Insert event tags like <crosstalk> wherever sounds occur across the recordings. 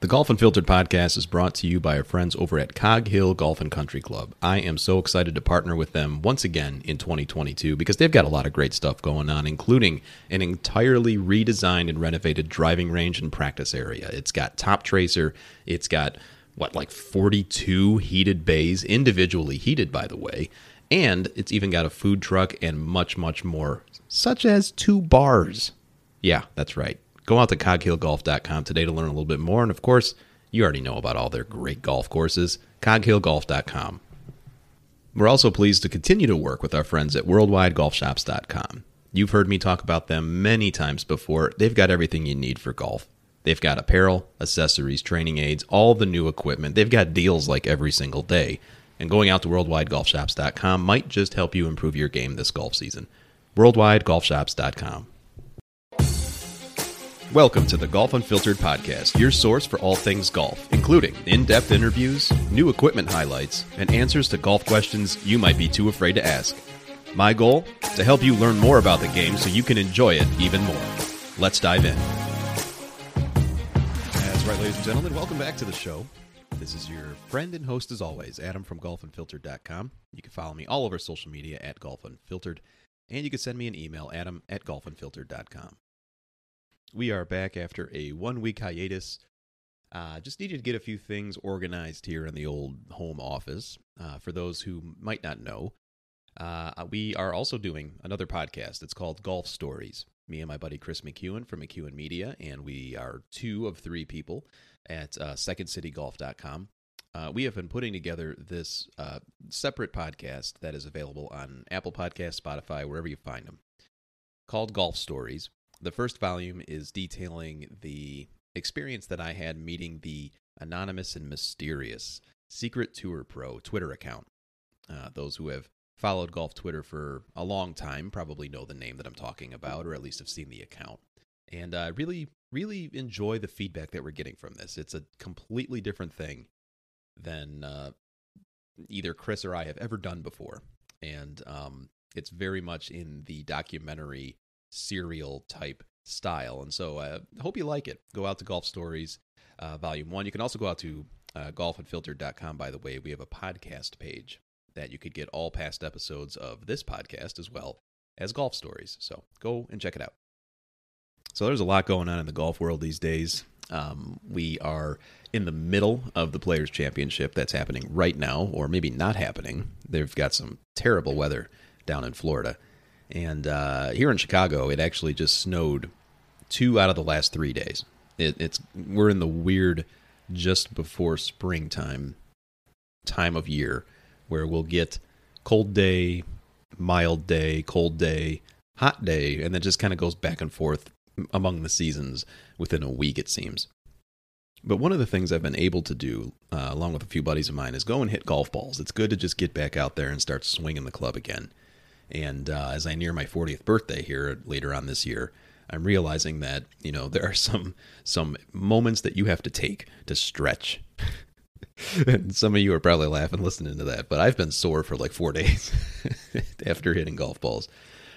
The Golf Unfiltered podcast is brought to you by our friends over at Cog Hill Golf and Country Club. I am so excited to partner with them once again in 2022 because they've got a lot of great stuff going on, including an entirely redesigned and renovated driving range and practice area. It's got Toptracer, it's got what, like 42 heated bays, individually heated, by the way, and it's even got a food truck and much, much more, such as two bars. Yeah, that's right. Go out to coghillgolf.com today to learn a little bit more. And of course, you already know about all their great golf courses. coghillgolf.com. We're also pleased to continue to work with our friends at worldwidegolfshops.com. You've heard me talk about them many times before. They've got everything you need for golf. They've got apparel, accessories, training aids, all the new equipment. They've got deals like every single day. And going out to worldwidegolfshops.com might just help you improve your game this golf season. worldwidegolfshops.com. Welcome to the Golf Unfiltered podcast, your source for all things golf, including in depth interviews, new equipment highlights, and answers to golf questions you might be too afraid to ask. My goal? To help you learn more about the game so you can enjoy it even more. Let's dive in. That's right, ladies and gentlemen. Welcome back to the show. This is your friend and host, as always, Adam from golfunfiltered.com. You can follow me all over social media at golfunfiltered, and you can send me an email, adam at golfunfiltered.com. We are back after a one week hiatus. Uh, just needed to get a few things organized here in the old home office. Uh, for those who might not know, uh, we are also doing another podcast. It's called Golf Stories. Me and my buddy Chris McEwen from McEwen Media, and we are two of three people at uh, SecondCityGolf.com. Uh, we have been putting together this uh, separate podcast that is available on Apple Podcasts, Spotify, wherever you find them, called Golf Stories. The first volume is detailing the experience that I had meeting the anonymous and mysterious Secret Tour Pro Twitter account. Uh, those who have followed golf Twitter for a long time probably know the name that I'm talking about, or at least have seen the account. And I uh, really, really enjoy the feedback that we're getting from this. It's a completely different thing than uh, either Chris or I have ever done before. And um, it's very much in the documentary serial type style. And so I uh, hope you like it. Go out to Golf Stories uh, Volume 1. You can also go out to uh, golfunfiltered.com, by the way. We have a podcast page that you could get all past episodes of this podcast as well as Golf Stories. So go and check it out. So there's a lot going on in the golf world these days. Um, we are in the middle of the Players' Championship that's happening right now, or maybe not happening. They've got some terrible weather down in Florida. And uh, here in Chicago, it actually just snowed two out of the last three days. It, it's we're in the weird just before springtime time of year where we'll get cold day, mild day, cold day, hot day, and then just kind of goes back and forth among the seasons within a week, it seems. But one of the things I've been able to do, uh, along with a few buddies of mine, is go and hit golf balls. It's good to just get back out there and start swinging the club again. And uh, as I near my 40th birthday here later on this year, I'm realizing that you know there are some some moments that you have to take to stretch. <laughs> and some of you are probably laughing listening to that, but I've been sore for like four <laughs> days after hitting golf balls.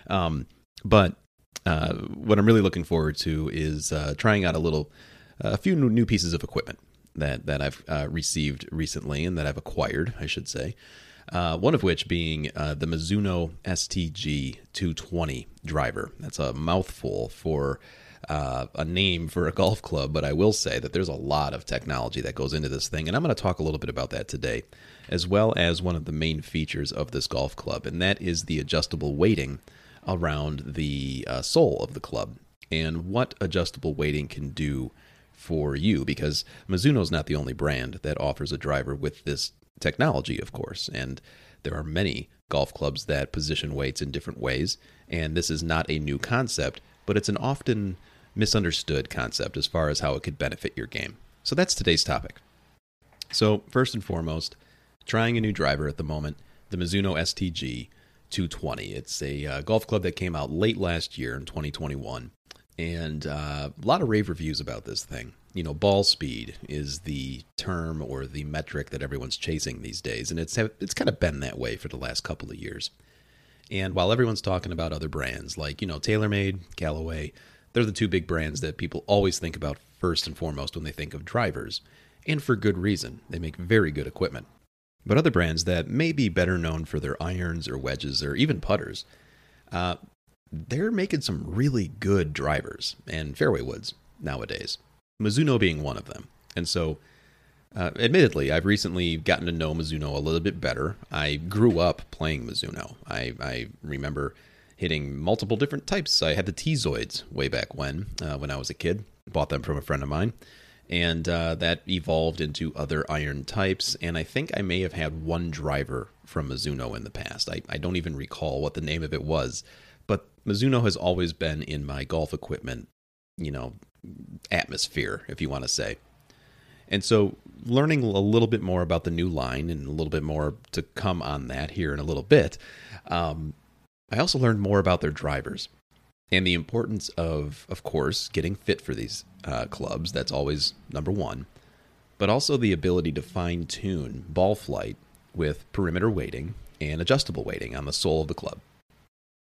Um, but uh, what I'm really looking forward to is uh, trying out a little, a few new pieces of equipment that that I've uh, received recently and that I've acquired, I should say. Uh, one of which being uh, the Mizuno STG 220 driver. That's a mouthful for uh, a name for a golf club, but I will say that there's a lot of technology that goes into this thing, and I'm going to talk a little bit about that today, as well as one of the main features of this golf club, and that is the adjustable weighting around the uh, sole of the club and what adjustable weighting can do for you because Mizuno is not the only brand that offers a driver with this technology, of course. And there are many golf clubs that position weights in different ways. And this is not a new concept, but it's an often misunderstood concept as far as how it could benefit your game. So that's today's topic. So, first and foremost, trying a new driver at the moment, the Mizuno STG 220. It's a uh, golf club that came out late last year in 2021, and uh, a lot of rave reviews about this thing. You know, ball speed is the term or the metric that everyone's chasing these days, and it's it's kind of been that way for the last couple of years. And while everyone's talking about other brands like you know TaylorMade, Callaway, they're the two big brands that people always think about first and foremost when they think of drivers, and for good reason. They make very good equipment. But other brands that may be better known for their irons or wedges or even putters, uh, they're making some really good drivers and fairway woods nowadays. Mizuno being one of them. And so, uh, admittedly, I've recently gotten to know Mizuno a little bit better. I grew up playing Mizuno. I, I remember hitting multiple different types. I had the T-Zoids way back when, uh, when I was a kid. Bought them from a friend of mine and uh, that evolved into other iron types. And I think I may have had one driver from Mizuno in the past. I, I don't even recall what the name of it was, but Mizuno has always been in my golf equipment, you know, atmosphere, if you want to say. And so, learning a little bit more about the new line and a little bit more to come on that here in a little bit, um, I also learned more about their drivers and the importance of, of course, getting fit for these uh, clubs. That's always number one. But also the ability to fine tune ball flight with perimeter weighting and adjustable weighting on the sole of the club.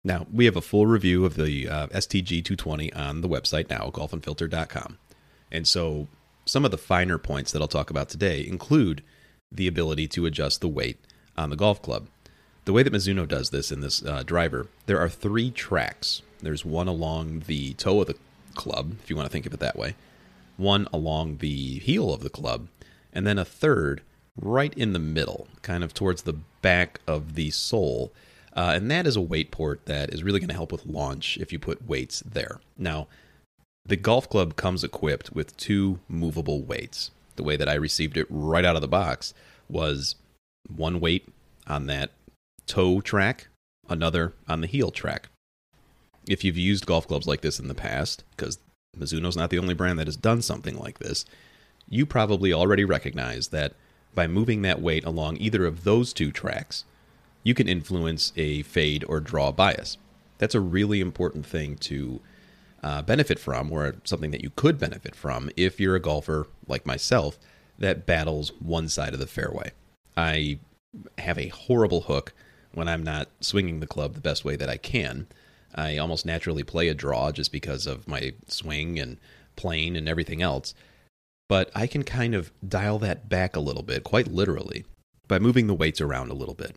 Now, we have a full review of the uh, STG 220 on the website now, golfunfiltered.com. And so some of the finer points that I'll talk about today include the ability to adjust the weight on the golf club. The way that Mizuno does this in this uh, driver, there are three tracks. There's one along the toe of the club, if you want to think of it that way, one along the heel of the club, and then a third right in the middle, kind of towards the back of the sole. Uh, and that is a weight port that is really going to help with launch if you put weights there. Now, the golf club comes equipped with two movable weights. The way that I received it right out of the box was one weight on that toe track, another on the heel track if you've used golf clubs like this in the past, because Mizuno's not the only brand that has done something like this, you probably already recognize that by moving that weight along either of those two tracks, you can influence a fade or draw bias. That's a really important thing to uh, benefit from, or something that you could benefit from if you're a golfer like myself that battles one side of the fairway. I have a horrible hook when I'm not swinging the club the best way that I can. I almost naturally play a draw just because of my swing and plane and everything else. But I can kind of dial that back a little bit, quite literally, by moving the weights around a little bit.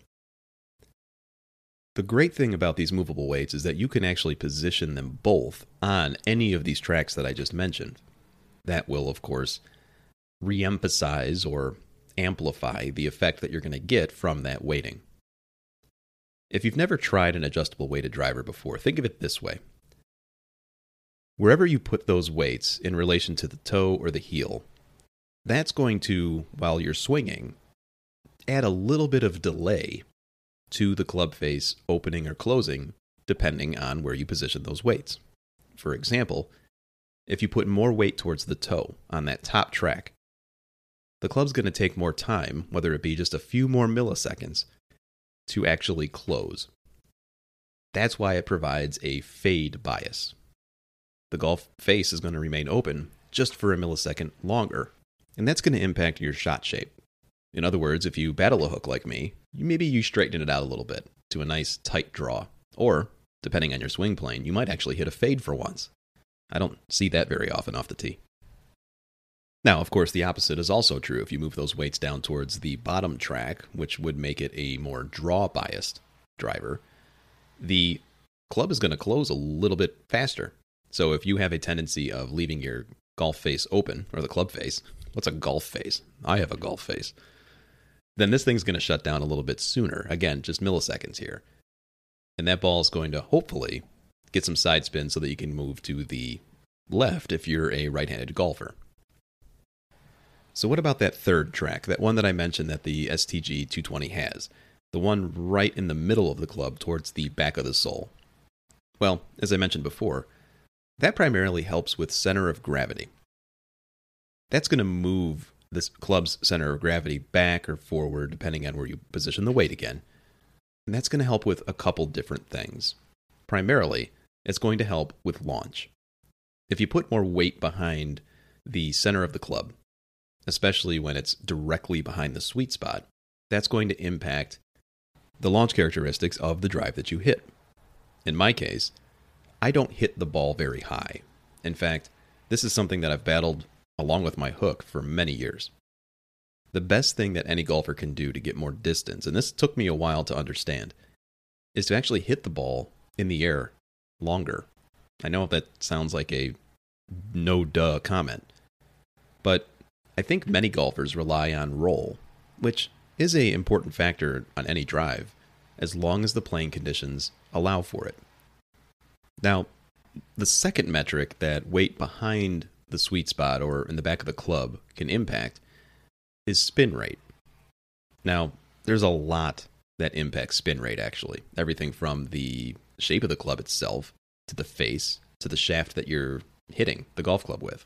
The great thing about these movable weights is that you can actually position them both on any of these tracks that I just mentioned. That will, of course, re emphasize or amplify the effect that you're going to get from that weighting. If you've never tried an adjustable weighted driver before, think of it this way. Wherever you put those weights in relation to the toe or the heel, that's going to, while you're swinging, add a little bit of delay to the club face opening or closing, depending on where you position those weights. For example, if you put more weight towards the toe on that top track, the club's going to take more time, whether it be just a few more milliseconds, to actually close. That's why it provides a fade bias. The golf face is going to remain open just for a millisecond longer, and that's going to impact your shot shape. In other words, if you battle a hook like me, maybe you straighten it out a little bit to a nice tight draw, or, depending on your swing plane, you might actually hit a fade for once. I don't see that very often off the tee. Now, of course, the opposite is also true if you move those weights down towards the bottom track, which would make it a more draw biased driver. The club is going to close a little bit faster. So if you have a tendency of leaving your golf face open, or the club face, what's a golf face? I have a golf face. Then this thing's going to shut down a little bit sooner. Again, just milliseconds here. And that ball is going to hopefully get some side spin so that you can move to the left if you're a right handed golfer. So what about that third track, that one that I mentioned that the STG 220 has, the one right in the middle of the club towards the back of the sole? Well, as I mentioned before, that primarily helps with center of gravity. that's going to move this club's center of gravity back or forward, depending on where you position the weight again. And that's going to help with a couple different things. Primarily, it's going to help with launch. If you put more weight behind the center of the club, especially when it's directly behind the sweet spot, that's going to impact the launch characteristics of the drive that you hit. In my case, I don't hit the ball very high. In fact, this is something that I've battled along with my hook for many years. The best thing that any golfer can do to get more distance, and this took me a while to understand, is to actually hit the ball in the air longer. I know that sounds like a no duh comment, but I think many golfers rely on roll, which is a important factor on any drive, as long as the playing conditions allow for it. Now, the second metric that weight behind the sweet spot or in the back of the club can impact is spin rate. Now, there's a lot that impacts spin rate actually. Everything from the shape of the club itself to the face to the shaft that you're hitting the golf club with.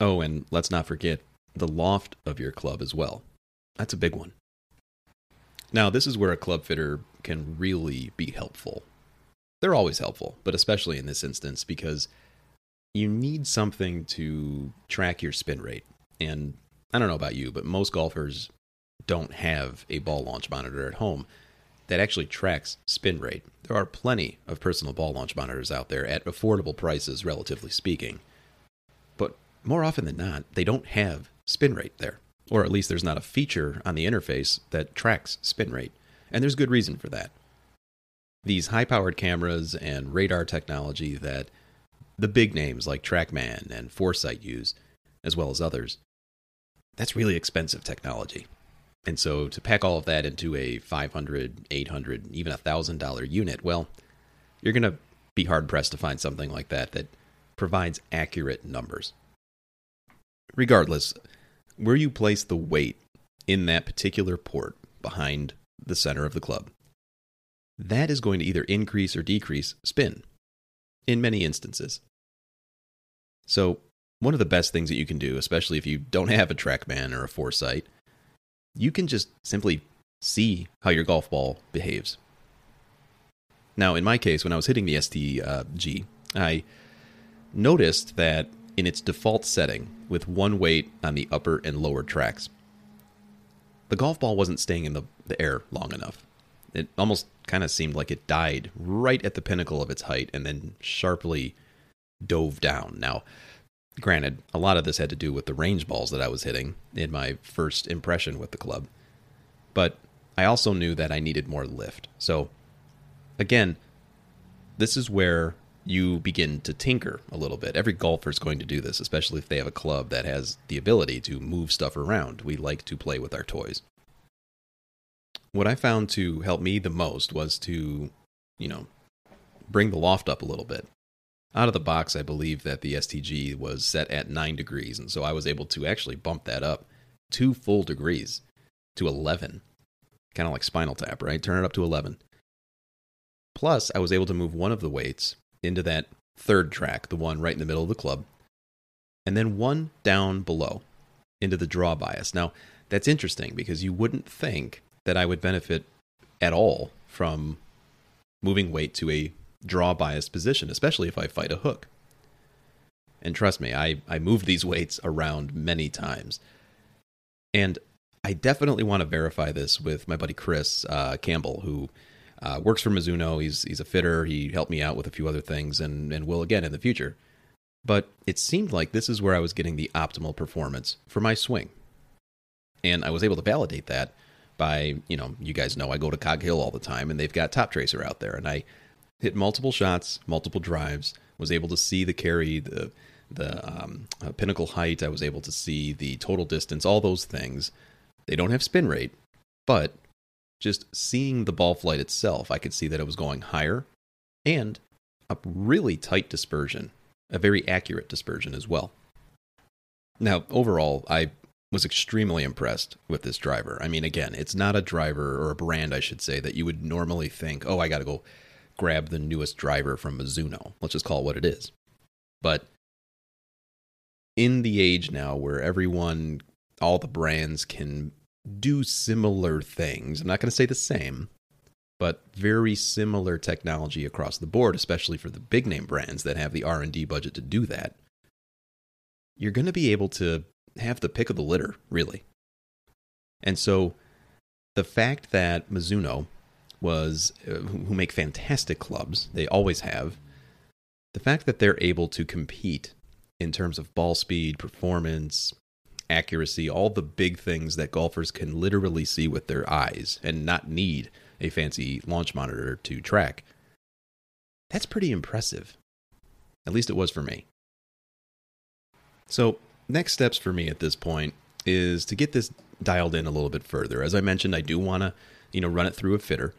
Oh, and let's not forget the loft of your club as well. That's a big one. Now, this is where a club fitter can really be helpful. They're always helpful, but especially in this instance because you need something to track your spin rate. And I don't know about you, but most golfers don't have a ball launch monitor at home that actually tracks spin rate. There are plenty of personal ball launch monitors out there at affordable prices, relatively speaking. But more often than not, they don't have spin rate there. Or at least there's not a feature on the interface that tracks spin rate. And there's good reason for that. These high powered cameras and radar technology that the big names like TrackMan and Foresight use, as well as others, that's really expensive technology. And so to pack all of that into a 500, 800, even a $1,000 unit, well, you're going to be hard pressed to find something like that that provides accurate numbers. Regardless, where you place the weight in that particular port behind the center of the club, that is going to either increase or decrease spin in many instances. So, one of the best things that you can do, especially if you don't have a TrackMan or a Foresight, you can just simply see how your golf ball behaves. Now, in my case, when I was hitting the STG, uh, I noticed that in its default setting, with one weight on the upper and lower tracks, the golf ball wasn't staying in the, the air long enough. It almost kind of seemed like it died right at the pinnacle of its height and then sharply dove down. Now, granted, a lot of this had to do with the range balls that I was hitting in my first impression with the club, but I also knew that I needed more lift. So, again, this is where you begin to tinker a little bit. Every golfer is going to do this, especially if they have a club that has the ability to move stuff around. We like to play with our toys. What I found to help me the most was to, you know, bring the loft up a little bit out of the box, I believe that the STG was set at 9 degrees, and so I was able to actually bump that up two full degrees to 11. Kind of like Spinal Tap, right? Turn it up to 11. Plus, I was able to move one of the weights into that third track, the one right in the middle of the club, and then one down below into the draw bias. Now, that's interesting because you wouldn't think that I would benefit at all from moving weight to a draw biased position, especially if I fight a hook. And trust me, I, I moved these <laughs> weights around many times. And I definitely want to verify this with my buddy Chris uh, Campbell, who uh, works for Mizuno. He's, he's a fitter. He helped me out with a few other things and, and will again in the future. But it seemed like this is where I was getting the optimal performance for my swing. And I was able to validate that by, you know, you guys know I go to Cog Hill all the time and they've got Toptracer out there. And I hit multiple shots, multiple drives. Was able to see the carry, the the um, uh, pinnacle height. I was able to see the total distance, all those things. They don't have spin rate, but just seeing the ball flight itself, I could see that it was going higher and a really tight dispersion, a very accurate dispersion as well. Now, overall, I was extremely impressed with this driver. I mean, again, it's not a driver or a brand, I should say, that you would normally think, oh, I got to go grab the newest driver from Mizuno. Let's just call it what it is. But in the age now where everyone, all the brands can do similar things. I'm not going to say the same, but very similar technology across the board, especially for the big name brands that have the R&D budget to do that. You're going to be able to have the pick of the litter, really. And so the fact that Mizuno was uh, who make fantastic clubs, they always have. The fact that they're able to compete in terms of ball speed, performance, accuracy, all the big things that golfers can literally see with their eyes and not need a fancy launch monitor to track. That's pretty impressive. At least it was for me. So, next steps for me at this point is to get this dialed in a little bit further. As I mentioned, I do want to, you know, run it through a fitter.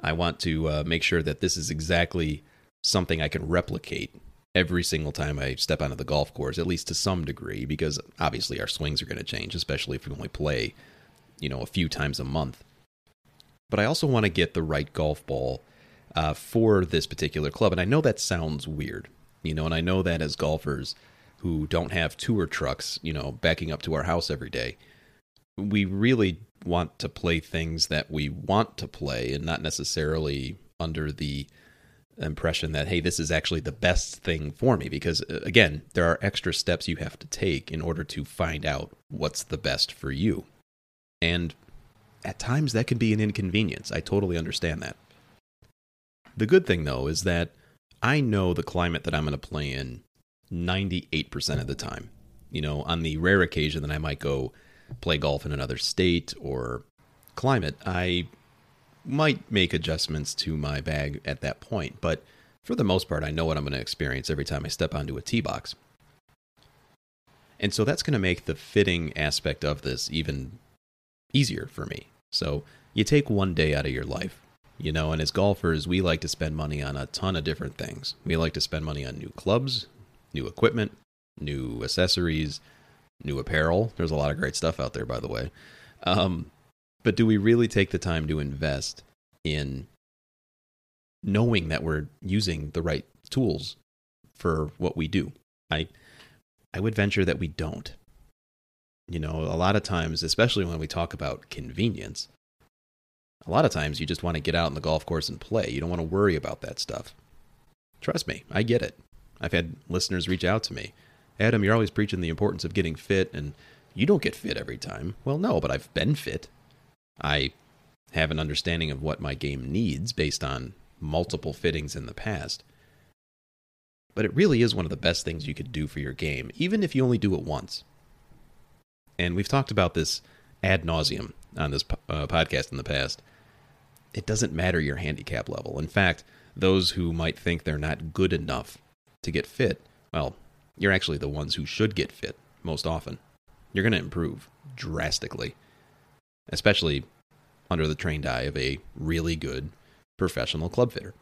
I want to uh, make sure that this is exactly something I can replicate every single time I step onto the golf course, at least to some degree, because obviously our swings are going to change, especially if we only play, you know, a few times a month. But I also want to get the right golf ball uh, for this particular club. And I know that sounds weird, you know, and I know that as golfers who don't have tour trucks, you know, backing up to our house every day, we really want to play things that we want to play and not necessarily under the impression that hey this is actually the best thing for me. Because uh, again there are extra steps you have to take in order to find out what's the best for you. And at times that can be an inconvenience. I totally understand that. The good thing though is that i know the climate that i'm going to play in 98% of the time you know on the rare occasion that i might go play golf in another state or climate i might make adjustments to my bag at that point, but for the most part, I know what I'm going to experience every time I step onto a tee box. And so that's going to make the fitting aspect of this even easier for me. So you take one day out of your life, you know, and as golfers, we like to spend money on a ton of different things. We like to spend money on new clubs, new equipment, new accessories, new apparel. There's a lot of great stuff out there, by the way. Um, but do we really take the time to invest in knowing that we're using the right tools for what we do? I I would venture that we don't. You know, a lot of times, especially when we talk about convenience, a lot of times you just want to get out on the golf course and play. You don't want to worry about that stuff. Trust me, I get it. I've had listeners reach out to me. Adam, you're always preaching the importance of getting fit, and you don't get fit every time. Well, no, but I've been fit. I have an understanding of what my game needs based on multiple fittings in the past. But it really is one of the best things you could do for your game, even if you only do it once. And we've talked about this ad nauseum on this uh, podcast in the past. It doesn't matter your handicap level. In fact, those who might think they're not good enough to get fit, well, you're actually the ones who should get fit most often. You're going to improve drastically especially under the trained eye of a really good professional club fitter.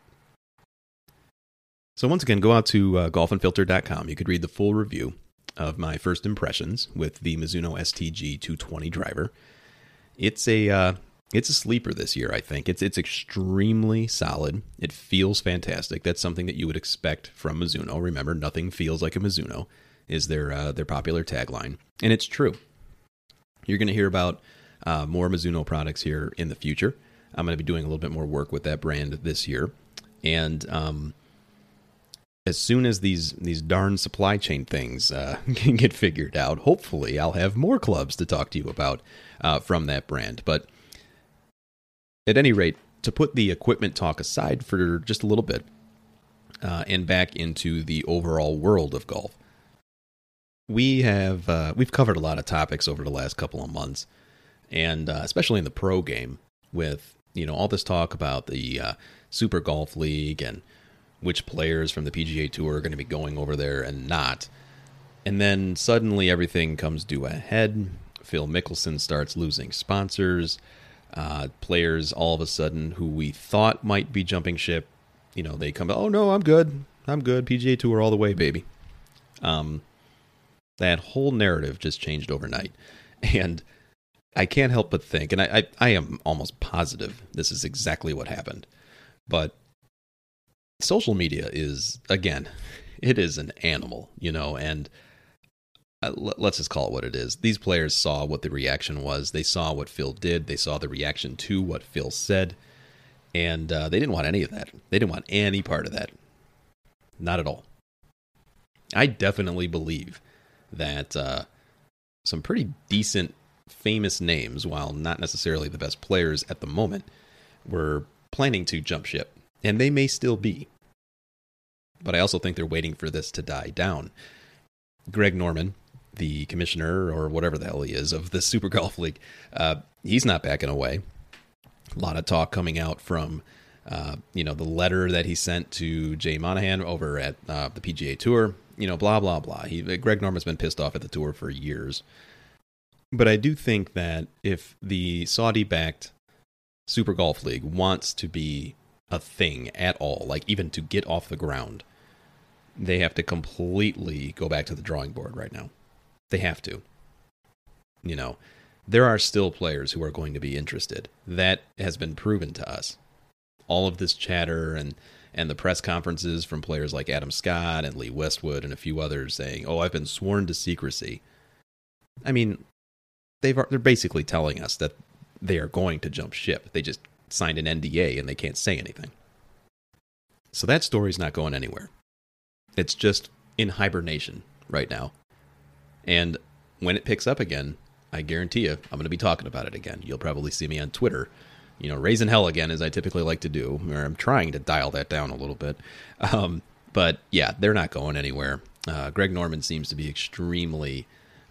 So, once again, go out to uh, golfunfiltered.com. You could read the full review of my first impressions with the Mizuno STG 220 driver. It's a uh, it's a sleeper this year, I think. It's it's extremely solid. It feels fantastic. That's something that you would expect from Mizuno. Remember, nothing feels like a Mizuno is their uh, their popular tagline, and it's true. You're going to hear about uh, more Mizuno products here in the future. I'm going to be doing a little bit more work with that brand this year, and um, as soon as these these darn supply chain things uh, can <laughs> get figured out, hopefully I'll have more clubs to talk to you about uh, from that brand. But at any rate, to put the equipment talk aside for just a little bit, uh, and back into the overall world of golf, we have uh, we've covered a lot of topics over the last couple of months and uh, especially in the pro game with you know all this talk about the uh, Super Golf League and which players from the PGA Tour are going to be going over there and not. And then suddenly everything comes to a head. Phil Mickelson starts losing sponsors. Uh, players all of a sudden who we thought might be jumping ship, you know, they come, oh no, I'm good. I'm good. PGA Tour all the way, baby. Um, that whole narrative just changed overnight. <laughs> And I can't help but think, and I, I, I am almost positive this is exactly what happened. But social media is, again, <laughs> it is an animal, you know, and let's just call it what it is. These players saw what the reaction was. They saw what Phil did. They saw the reaction to what Phil said, and uh, they didn't want any of that. They didn't want any part of that. Not at all. I definitely believe that uh, some pretty decent, famous names, while not necessarily the best players at the moment, were planning to jump ship, and they may still be. But I also think they're waiting for this to die down. Greg Norman, the commissioner or whatever the hell he is of the <laughs> Super Golf League, uh, he's not backing away. A lot of talk coming out from, uh, you know, the letter that he sent to Jay Monahan over at uh, the PGA Tour. You know, blah blah blah. He, Greg Norman's been pissed off at the tour for years. But I do think that if the Saudi-backed Super Golf League wants to be a thing at all, like even to get off the ground, they have to completely go back to the drawing board right now. They have to. You know, there are still players who are going to be interested. That has been proven to us. All of this chatter and and the press conferences from players like Adam Scott and Lee Westwood and a few others saying, "Oh, I've been sworn to secrecy." I mean, they've they're basically telling us that they are going to jump ship. They just signed an NDA and they can't say anything. So that story's not going anywhere. It's just in hibernation right now. And when it picks up again, I guarantee you, I'm going to be talking about it again. You'll probably see me on Twitter, you know, raising hell again, as I typically like to do, or I'm trying to dial that down a little bit. Um, but yeah, they're not going anywhere. Uh, Greg Norman seems to be extremely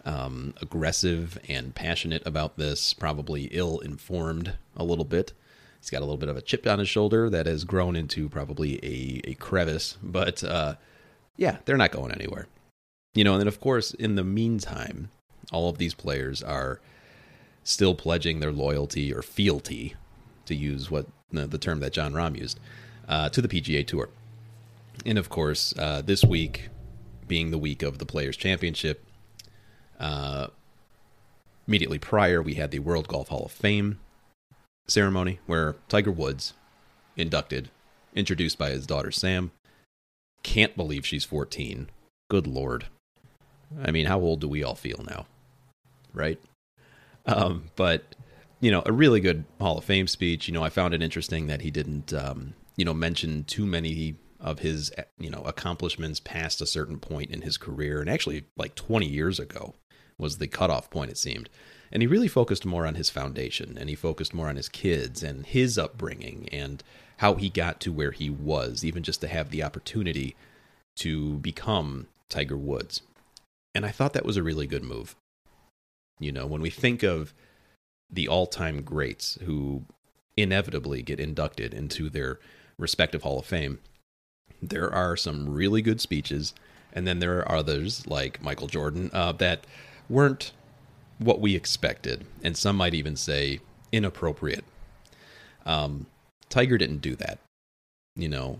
um, aggressive and passionate about this, probably ill informed a little bit. He's got a little bit of a chip on his shoulder that has grown into probably a, a crevice, but uh, yeah, they're not going anywhere. You know, and then of course, in the meantime, all of these players are still pledging their loyalty or fealty, to use what the, the term that Jon Rahm used, uh, to the PGA Tour. And of course, uh, this week being the week of the Players Championship, uh, immediately prior, we had the World Golf Hall of Fame ceremony where Tiger Woods inducted, introduced by his daughter Sam. Can't believe she's 14. Good lord. I mean, how old do we all feel now? Right? Um, but, you know, a really good Hall of Fame speech. You know, I found it interesting that he didn't, um, you know, mention too many of his, you know, accomplishments past a certain point in his career. And actually, like 20 years ago was the cutoff point, it seemed. And he really focused more on his foundation and he focused more on his kids and his upbringing and how he got to where he was, even just to have the opportunity to become Tiger Woods. And I thought that was a really good move. You know, when we think of the all time greats who inevitably get inducted into their respective Hall of Fame, there are some really good speeches. And then there are others like Michael Jordan uh, that weren't what we expected. And some might even say inappropriate. Um, Tiger didn't do that. You know,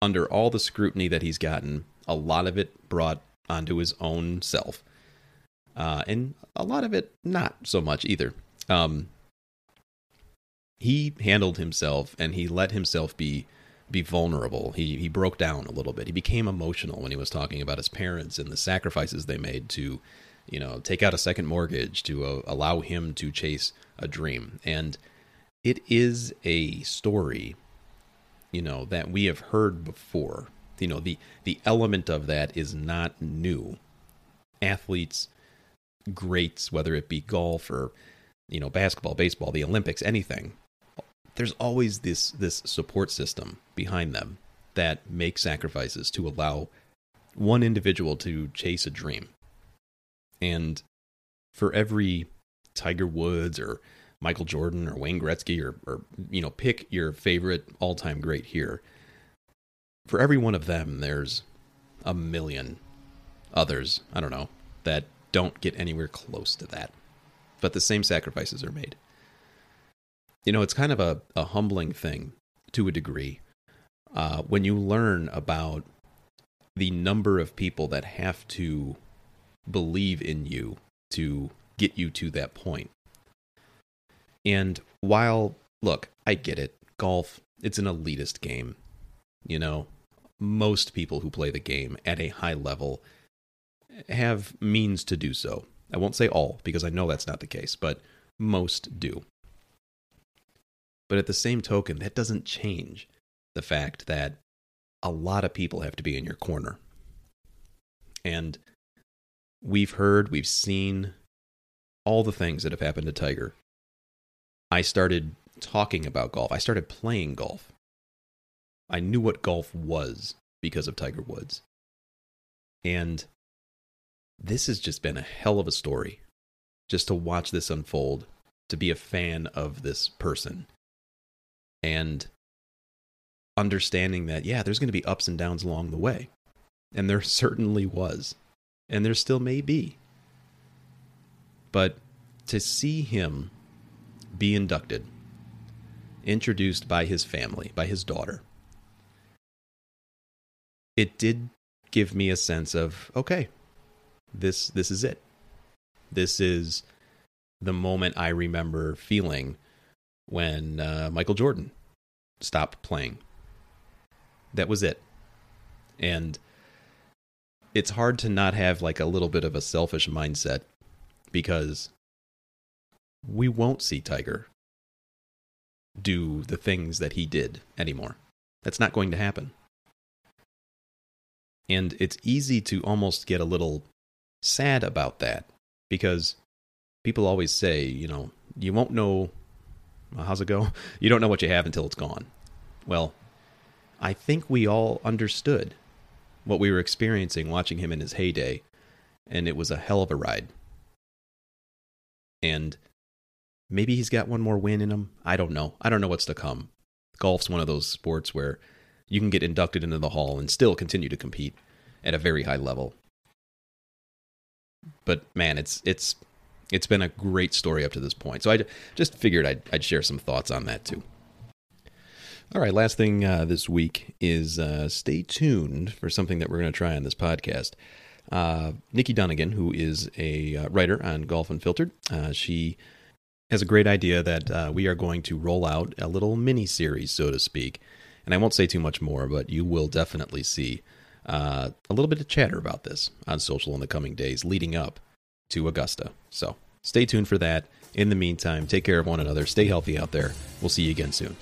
under all the scrutiny that he's gotten, a lot of it brought onto his own self. Uh, and a lot of it not so much either. Um, he handled himself and he let himself be be vulnerable. He he broke down a little bit. He became emotional when he was talking about his parents and the sacrifices they made to, you know, take out a second mortgage to uh, allow him to chase a dream. And it is a story, you know, that we have heard before you know the the element of that is not new. Athletes greats whether it be golf or you know basketball baseball the olympics anything there's always this this support system behind them that make sacrifices to allow one individual to chase a dream. And for every tiger woods or michael jordan or wayne gretzky or, or you know pick your favorite all-time great here for every one of them, there's a million others, I don't know, that don't get anywhere close to that. But the same sacrifices are made. You know, it's kind of a, a humbling thing to a degree uh, when you learn about the number of people that have to believe in you to get you to that point. And while, look, I get it, golf, it's an elitist game. You know, most people who play the game at a high level have means to do so. I won't say all because I know that's not the case, but most do. But at the same token, that doesn't change the fact that a lot of people have to be in your corner. And we've heard, we've seen all the things that have happened to Tiger. I started talking about golf. I started playing golf. I knew what golf was because of Tiger Woods. And this has just been a hell of a story just to watch this unfold, to be a fan of this person. And understanding that, yeah, there's going to be ups and downs along the way. And there <laughs> certainly was. And there still may be. But to see him be inducted, introduced by his family, by his daughter, it did give me a sense of okay, this this is it. This is the moment I remember feeling when uh, Michael Jordan stopped playing. That was it. And it's hard to not have like a little bit of a selfish mindset because we won't see Tiger do the things that he did anymore. That's not going to happen. And it's easy to almost get a little sad about that because people always say, you know, you won't know how's it go? <laughs> You don't know what you have until it's gone. Well, I think we all understood what we were experiencing watching him in his heyday, and it was a hell of a ride. And maybe he's got one more win in him. I don't know. I don't know what's to come. Golf's one of those sports where you can get inducted into the hall and still continue to compete at a very high level. But man, it's it's it's been a great story up to this point. So I just figured I'd, I'd share some thoughts on that too. All right, last thing uh, this week is uh, stay tuned for something that we're going to try on this podcast. Uh, Nikki Dunnigan, who is a uh, writer on Golf Unfiltered, uh, she has a great idea that uh, we are going to roll out a little mini series, so to speak. And I won't say too much more, but you will definitely see uh, a little bit of chatter about this on social in the coming days leading up to Augusta. So stay tuned for that. In the meantime, take care of one another. Stay healthy out there. We'll see you again soon.